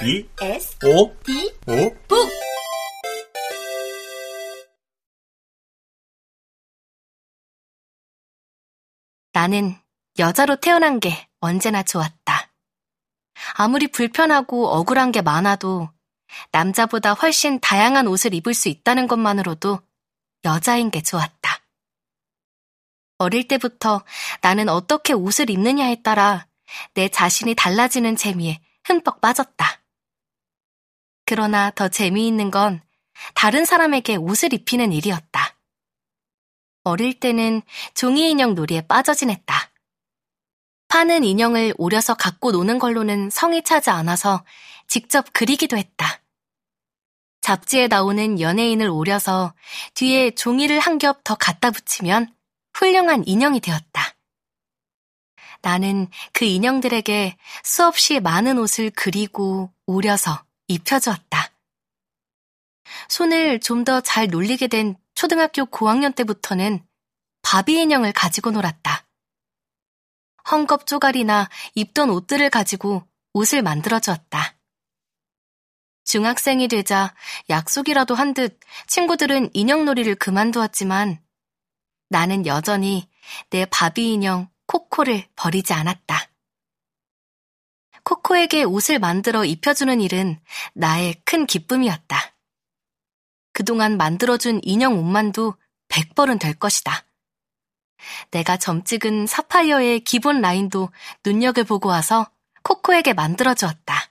B S O D O 북 나는 여자로 태어난 게 언제나 좋았다. 아무리 불편하고 억울한 게 많아도 남자보다 훨씬 다양한 옷을 입을 수 있다는 것만으로도 여자인 게 좋았다. 어릴 때부터 나는 어떻게 옷을 입느냐에 따라 내 자신이 달라지는 재미에 흠뻑 빠졌다. 그러나 더 재미있는 건 다른 사람에게 옷을 입히는 일이었다. 어릴 때는 종이 인형 놀이에 빠져 지냈다. 파는 인형을 오려서 갖고 노는 걸로는 성이 차지 않아서 직접 그리기도 했다. 잡지에 나오는 연예인을 오려서 뒤에 종이를 한 겹 더 갖다 붙이면 훌륭한 인형이 되었다. 나는 그 인형들에게 수없이 많은 옷을 그리고 오려서 입혀주었다. 손을 좀 더 잘 놀리게 된 초등학교 고학년 때부터는 바비 인형을 가지고 놀았다. 헝겊 쪼가리나 입던 옷들을 가지고 옷을 만들어 주었다. 중학생이 되자 약속이라도 한 듯 친구들은 인형놀이를 그만두었지만 나는 여전히 내 바비 인형 코코를 버리지 않았다. 코코에게 옷을 만들어 입혀주는 일은 나의 큰 기쁨이었다. 그동안 만들어준 인형 옷만도 100벌은 될 것이다. 내가 점 찍은 사파이어의 기본 라인도 눈여겨보고 와서 코코에게 만들어주었다.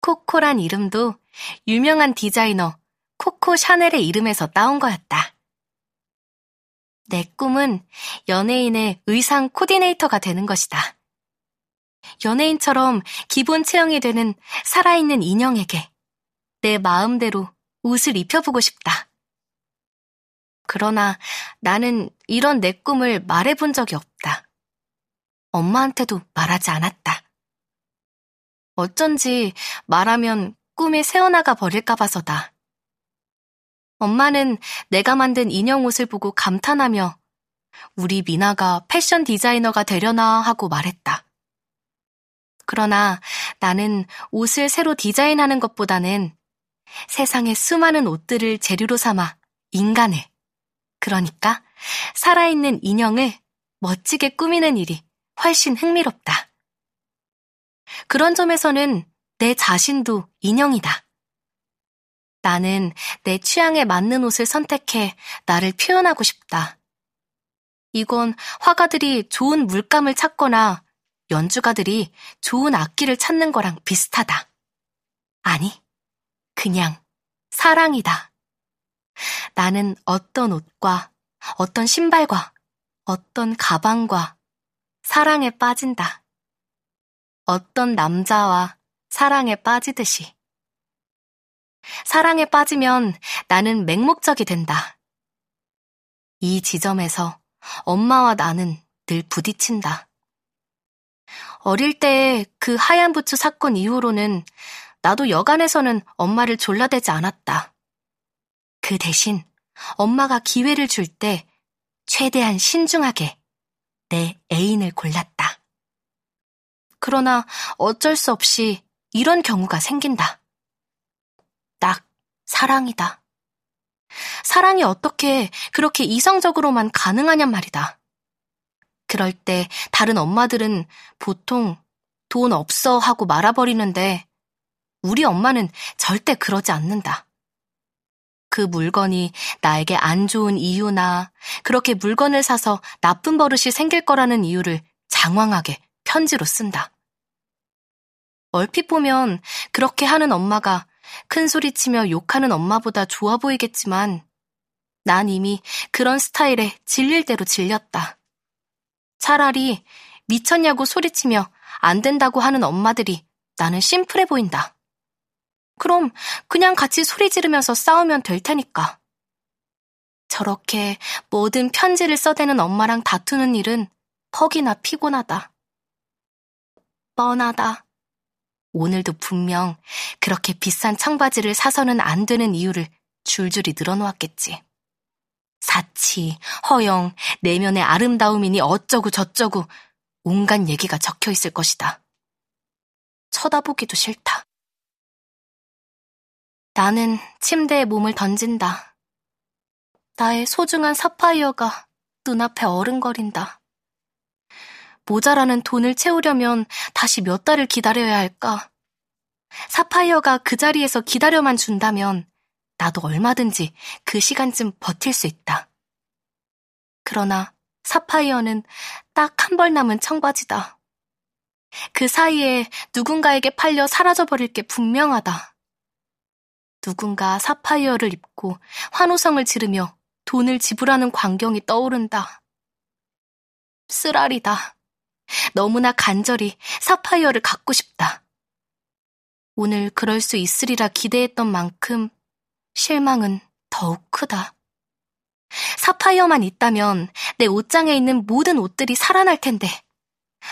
코코란 이름도 유명한 디자이너 코코 샤넬의 이름에서 따온 거였다. 내 꿈은 연예인의 의상 코디네이터가 되는 것이다. 연예인처럼 기본 체형이 되는 살아있는 인형에게 내 마음대로 옷을 입혀보고 싶다. 그러나 나는 이런 내 꿈을 말해본 적이 없다. 엄마한테도 말하지 않았다. 어쩐지 말하면 꿈이 새어나가 버릴까 봐서다. 엄마는 내가 만든 인형 옷을 보고 감탄하며 우리 미나가 패션 디자이너가 되려나 하고 말했다. 그러나 나는 옷을 새로 디자인하는 것보다는 세상의 수많은 옷들을 재료로 삼아 인간을, 그러니까 살아있는 인형을 멋지게 꾸미는 일이 훨씬 흥미롭다. 그런 점에서는 내 자신도 인형이다. 나는 내 취향에 맞는 옷을 선택해 나를 표현하고 싶다. 이건 화가들이 좋은 물감을 찾거나 연주가들이 좋은 악기를 찾는 거랑 비슷하다. 아니, 그냥 사랑이다. 나는 어떤 옷과 어떤 신발과 어떤 가방과 사랑에 빠진다. 어떤 남자와 사랑에 빠지듯이. 사랑에 빠지면 나는 맹목적이 된다. 이 지점에서 엄마와 나는 늘 부딪힌다. 어릴 때 그 하얀 부츠 사건 이후로는 나도 여간에서는 엄마를 졸라대지 않았다. 그 대신 엄마가 기회를 줄 때 최대한 신중하게 내 애인을 골랐다. 그러나 어쩔 수 없이 이런 경우가 생긴다. 딱 사랑이다. 사랑이 어떻게 그렇게 이성적으로만 가능하냔 말이다. 그럴 때 다른 엄마들은 보통 돈 없어 하고 말아버리는데 우리 엄마는 절대 그러지 않는다. 그 물건이 나에게 안 좋은 이유나 그렇게 물건을 사서 나쁜 버릇이 생길 거라는 이유를 장황하게 편지로 쓴다. 얼핏 보면 그렇게 하는 엄마가 큰 소리 치며 욕하는 엄마보다 좋아 보이겠지만 난 이미 그런 스타일에 질릴 대로 질렸다. 차라리 미쳤냐고 소리치며 안 된다고 하는 엄마들이 나는 심플해 보인다. 그럼 그냥 같이 소리 지르면서 싸우면 될 테니까. 저렇게 모든 편지를 써대는 엄마랑 다투는 일은 퍽이나 피곤하다. 뻔하다. 오늘도 분명 그렇게 비싼 청바지를 사서는 안 되는 이유를 줄줄이 늘어놓았겠지. 사치, 허영, 내면의 아름다움이니 어쩌고 저쩌고 온갖 얘기가 적혀 있을 것이다. 쳐다보기도 싫다. 나는 침대에 몸을 던진다. 나의 소중한 사파이어가 눈앞에 어른거린다. 모자라는 돈을 채우려면 다시 몇 달을 기다려야 할까? 사파이어가 그 자리에서 기다려만 준다면 나도 얼마든지 그 시간쯤 버틸 수 있다. 그러나 사파이어는 딱 한 벌 남은 청바지다. 그 사이에 누군가에게 팔려 사라져버릴 게 분명하다. 누군가 사파이어를 입고 환호성을 지르며 돈을 지불하는 광경이 떠오른다. 쓰라리다. 너무나 간절히 사파이어를 갖고 싶다. 오늘 그럴 수 있으리라 기대했던 만큼 실망은 더욱 크다. 사파이어만 있다면 내 옷장에 있는 모든 옷들이 살아날 텐데.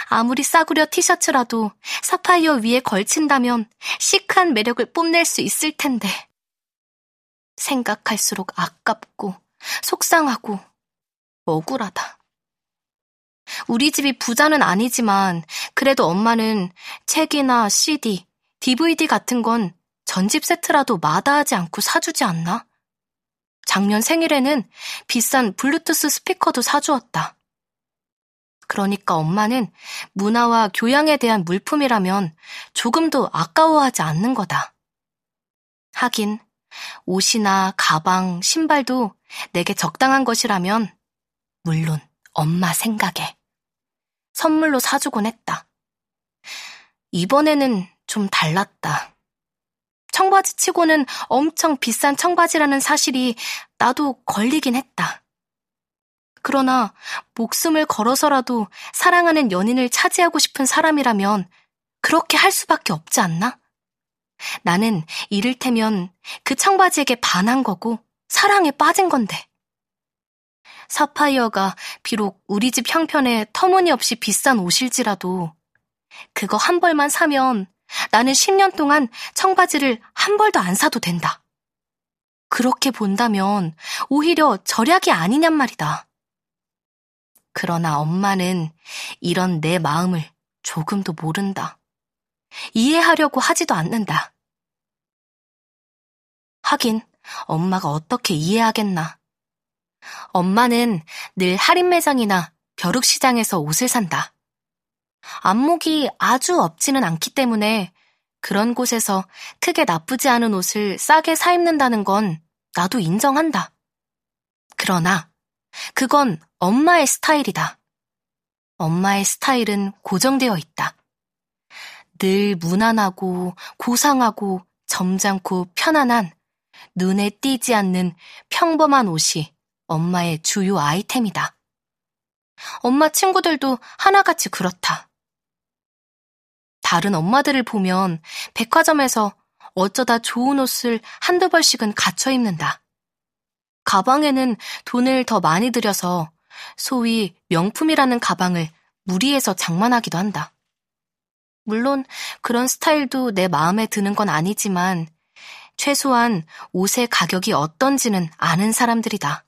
아무리 싸구려 티셔츠라도 사파이어 위에 걸친다면 시크한 매력을 뽐낼 수 있을 텐데. 생각할수록 아깝고 속상하고 억울하다. 우리 집이 부자는 아니지만 그래도 엄마는 책이나 CD, DVD 같은 건 전집 세트라도 마다하지 않고 사주지 않나? 작년 생일에는 비싼 블루투스 스피커도 사주었다. 그러니까 엄마는 문화와 교양에 대한 물품이라면 조금도 아까워하지 않는 거다. 하긴, 옷이나 가방, 신발도 내게 적당한 것이라면, 물론 엄마 생각에 선물로 사주곤 했다. 이번에는 좀 달랐다. 청바지 치고는 엄청 비싼 청바지라는 사실이 나도 걸리긴 했다. 그러나 목숨을 걸어서라도 사랑하는 연인을 차지하고 싶은 사람이라면 그렇게 할 수밖에 없지 않나? 나는 이를테면 그 청바지에게 반한 거고 사랑에 빠진 건데. 사파이어가 비록 우리 집 형편에 터무니없이 비싼 옷일지라도 그거 한 벌만 사면 나는 10년 동안 청바지를 한 벌도 안 사도 된다. 그렇게 본다면 오히려 절약이 아니냔 말이다. 그러나 엄마는 이런 내 마음을 조금도 모른다. 이해하려고 하지도 않는다. 하긴 엄마가 어떻게 이해하겠나. 엄마는 늘 할인 매장이나 벼룩시장에서 옷을 산다. 안목이 아주 없지는 않기 때문에 그런 곳에서 크게 나쁘지 않은 옷을 싸게 사 입는다는 건 나도 인정한다. 그러나 그건 엄마의 스타일이다. 엄마의 스타일은 고정되어 있다. 늘 무난하고 고상하고 점잖고 편안한 눈에 띄지 않는 평범한 옷이 엄마의 주요 아이템이다. 엄마 친구들도 하나같이 그렇다. 다른 엄마들을 보면 백화점에서 어쩌다 좋은 옷을 한두 벌씩은 갖춰 입는다. 가방에는 돈을 더 많이 들여서 소위 명품이라는 가방을 무리해서 장만하기도 한다. 물론 그런 스타일도 내 마음에 드는 건 아니지만 최소한 옷의 가격이 어떤지는 아는 사람들이다.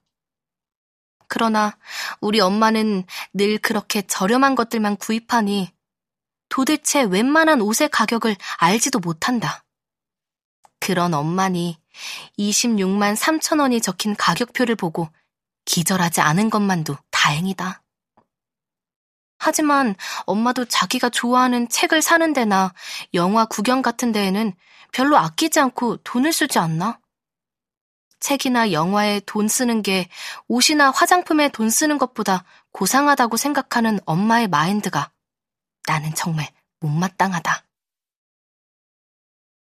그러나 우리 엄마는 늘 그렇게 저렴한 것들만 구입하니 도대체 웬만한 옷의 가격을 알지도 못한다. 그런 엄마니 26만 3천 원이 적힌 가격표를 보고 기절하지 않은 것만도 다행이다. 하지만 엄마도 자기가 좋아하는 책을 사는 데나 영화 구경 같은 데에는 별로 아끼지 않고 돈을 쓰지 않나? 책이나 영화에 돈 쓰는 게 옷이나 화장품에 돈 쓰는 것보다 고상하다고 생각하는 엄마의 마인드가 나는 정말 못마땅하다.